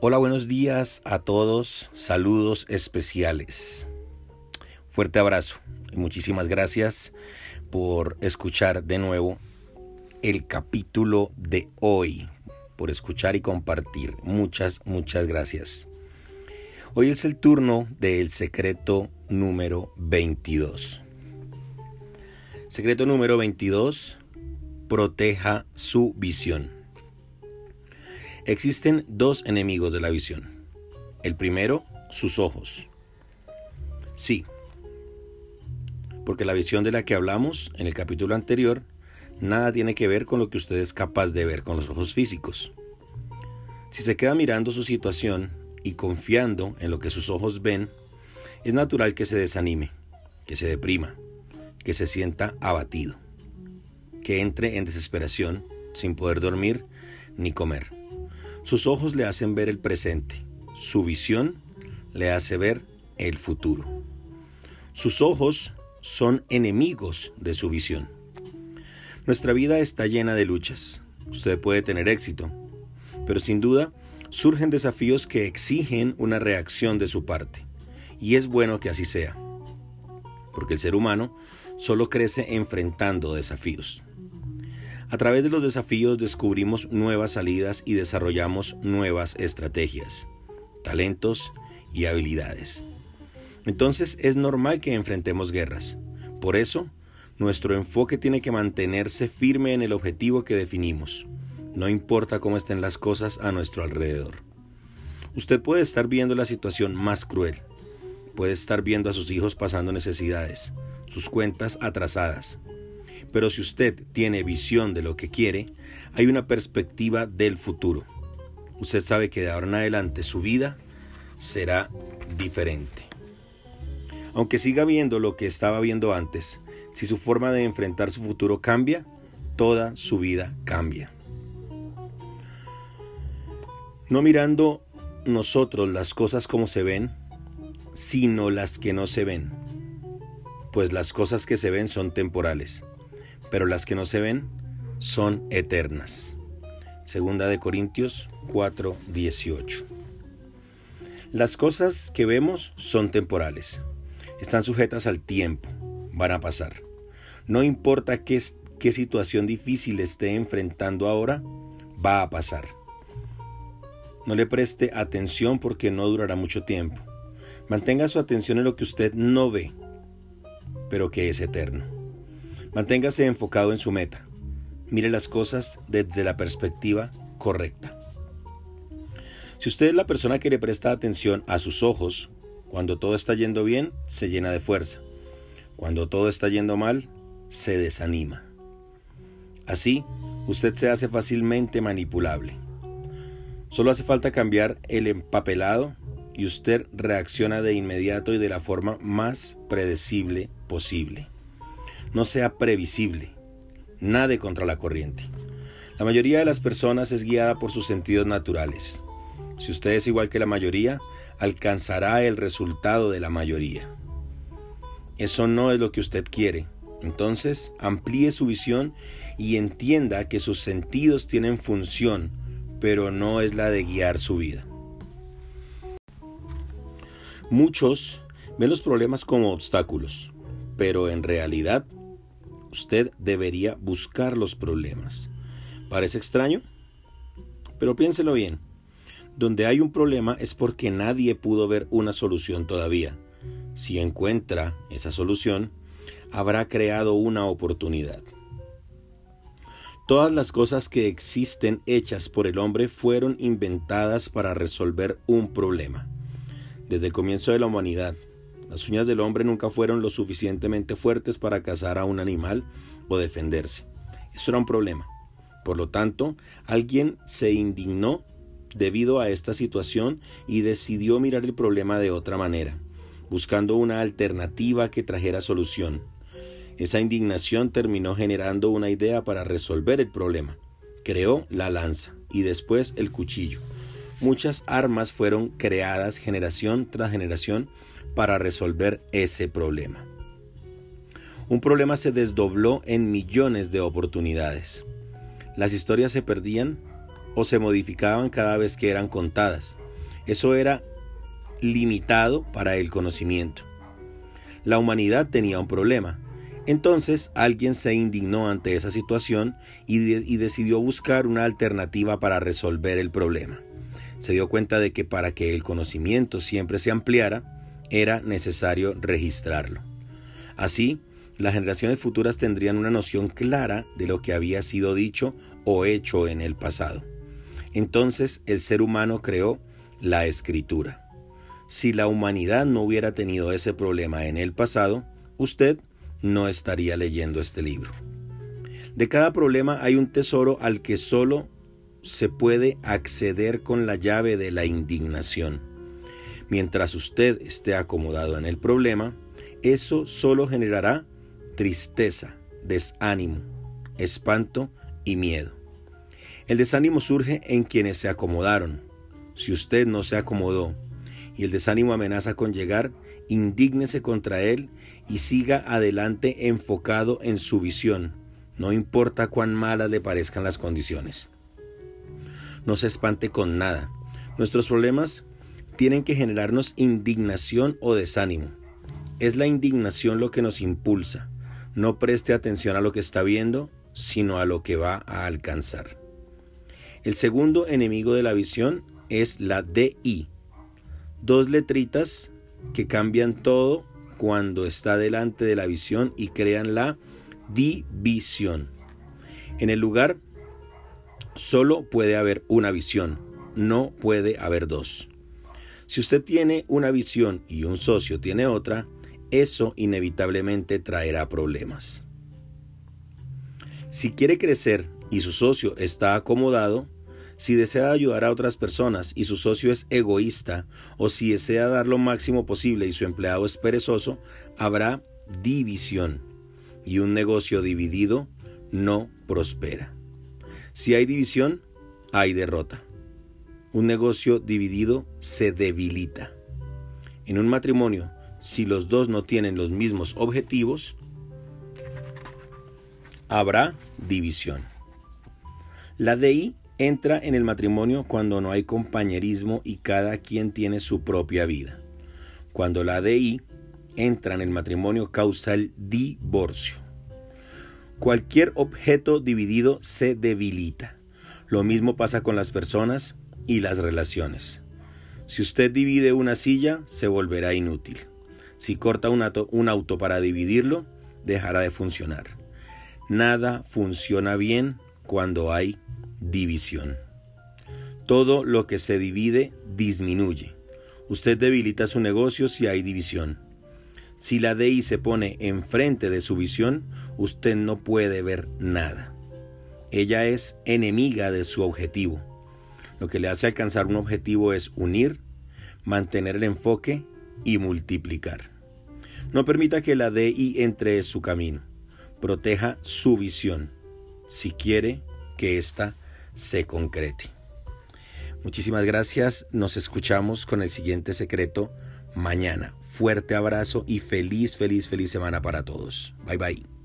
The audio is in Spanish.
Hola, buenos días a todos. Saludos especiales. Fuerte abrazo y muchísimas gracias por escuchar de nuevo el capítulo de hoy, por escuchar y compartir. Muchas, muchas gracias. Hoy es el turno del secreto número 22. Secreto número 22. Proteja su visión. Existen dos enemigos de la visión. El primero, sus ojos. Sí, porque la visión de la que hablamos en el capítulo anterior nada tiene que ver con lo que usted es capaz de ver con los ojos físicos. Si se queda mirando su situación y confiando en lo que sus ojos ven, es natural que se desanime, que se deprima, que se sienta abatido, que entre en desesperación sin poder dormir ni comer. Sus ojos le hacen ver el presente, su visión le hace ver el futuro. Sus ojos son enemigos de su visión. Nuestra vida está llena de luchas. Usted puede tener éxito, pero sin duda surgen desafíos que exigen una reacción de su parte. Y es bueno que así sea, porque el ser humano solo crece enfrentando desafíos. A través de los desafíos descubrimos nuevas salidas y desarrollamos nuevas estrategias, talentos y habilidades. Entonces es normal que enfrentemos guerras. Por eso, nuestro enfoque tiene que mantenerse firme en el objetivo que definimos, no importa cómo estén las cosas a nuestro alrededor. Usted puede estar viendo la situación más cruel, puede estar viendo a sus hijos pasando necesidades, sus cuentas atrasadas, pero si usted tiene visión de lo que quiere, hay una perspectiva del futuro. Usted sabe que de ahora en adelante su vida será diferente. Aunque siga viendo lo que estaba viendo antes, si su forma de enfrentar su futuro cambia, toda su vida cambia. No mirando nosotros las cosas como se ven, sino las que no se ven. Pues las cosas que se ven son temporales pero las que no se ven son eternas. Segunda de Corintios 4:18. Las cosas que vemos son temporales. Están sujetas al tiempo, van a pasar. No importa qué, qué situación difícil esté enfrentando ahora, va a pasar. No le preste atención porque no durará mucho tiempo. Mantenga su atención en lo que usted no ve, pero que es eterno. Manténgase enfocado en su meta. Mire las cosas desde la perspectiva correcta. Si usted es la persona que le presta atención a sus ojos, cuando todo está yendo bien, se llena de fuerza. Cuando todo está yendo mal, se desanima. Así, usted se hace fácilmente manipulable. Solo hace falta cambiar el empapelado y usted reacciona de inmediato y de la forma más predecible posible no sea previsible. Nade contra la corriente. La mayoría de las personas es guiada por sus sentidos naturales. Si usted es igual que la mayoría, alcanzará el resultado de la mayoría. Eso no es lo que usted quiere. Entonces, amplíe su visión y entienda que sus sentidos tienen función, pero no es la de guiar su vida. Muchos ven los problemas como obstáculos, pero en realidad usted debería buscar los problemas. ¿Parece extraño? Pero piénselo bien. Donde hay un problema es porque nadie pudo ver una solución todavía. Si encuentra esa solución, habrá creado una oportunidad. Todas las cosas que existen hechas por el hombre fueron inventadas para resolver un problema. Desde el comienzo de la humanidad, las uñas del hombre nunca fueron lo suficientemente fuertes para cazar a un animal o defenderse. Eso era un problema. Por lo tanto, alguien se indignó debido a esta situación y decidió mirar el problema de otra manera, buscando una alternativa que trajera solución. Esa indignación terminó generando una idea para resolver el problema. Creó la lanza y después el cuchillo. Muchas armas fueron creadas generación tras generación para resolver ese problema. Un problema se desdobló en millones de oportunidades. Las historias se perdían o se modificaban cada vez que eran contadas. Eso era limitado para el conocimiento. La humanidad tenía un problema. Entonces alguien se indignó ante esa situación y, decidió buscar una alternativa para resolver el problema. Se dio cuenta de que para que el conocimiento siempre se ampliara, era necesario registrarlo. Así, las generaciones futuras tendrían una noción clara de lo que había sido dicho o hecho en el pasado. Entonces el ser humano creó la escritura. Si la humanidad no hubiera tenido ese problema en el pasado, usted no estaría leyendo este libro. De cada problema hay un tesoro al que solo se puede acceder con la llave de la indignación. Mientras usted esté acomodado en el problema, eso solo generará tristeza, desánimo, espanto y miedo. El desánimo surge en quienes se acomodaron. Si usted no se acomodó y el desánimo amenaza con llegar, indígnese contra él y siga adelante enfocado en su visión, no importa cuán malas le parezcan las condiciones. No se espante con nada. Nuestros problemas tienen que generarnos indignación o desánimo. Es la indignación lo que nos impulsa. No preste atención a lo que está viendo, sino a lo que va a alcanzar. El segundo enemigo de la visión es la DI. Dos letritas que cambian todo cuando está delante de la visión y crean la división. En el lugar solo puede haber una visión, no puede haber dos. Si usted tiene una visión y un socio tiene otra, eso inevitablemente traerá problemas. Si quiere crecer y su socio está acomodado, si desea ayudar a otras personas y su socio es egoísta, o si desea dar lo máximo posible y su empleado es perezoso, habrá división. Y un negocio dividido no prospera. Si hay división, hay derrota un negocio dividido se debilita. En un matrimonio, si los dos no tienen los mismos objetivos, habrá división. La DI entra en el matrimonio cuando no hay compañerismo y cada quien tiene su propia vida. Cuando la DI entra en el matrimonio causa el divorcio. Cualquier objeto dividido se debilita. Lo mismo pasa con las personas y las relaciones. Si usted divide una silla, se volverá inútil. Si corta un auto, para dividirlo, dejará de funcionar. Nada funciona bien cuando hay división. Todo lo que se divide disminuye. Usted debilita su negocio si hay división. Si la DI se pone enfrente de su visión, usted no puede ver nada. Ella es enemiga de su objetivo. Lo que le hace alcanzar un objetivo es unir, mantener el enfoque y multiplicar. No permita que la DI entre en su camino. Proteja su visión si quiere que ésta se concrete. Muchísimas gracias. Nos escuchamos con el siguiente secreto mañana. Fuerte abrazo y feliz, feliz, feliz semana para todos. Bye bye.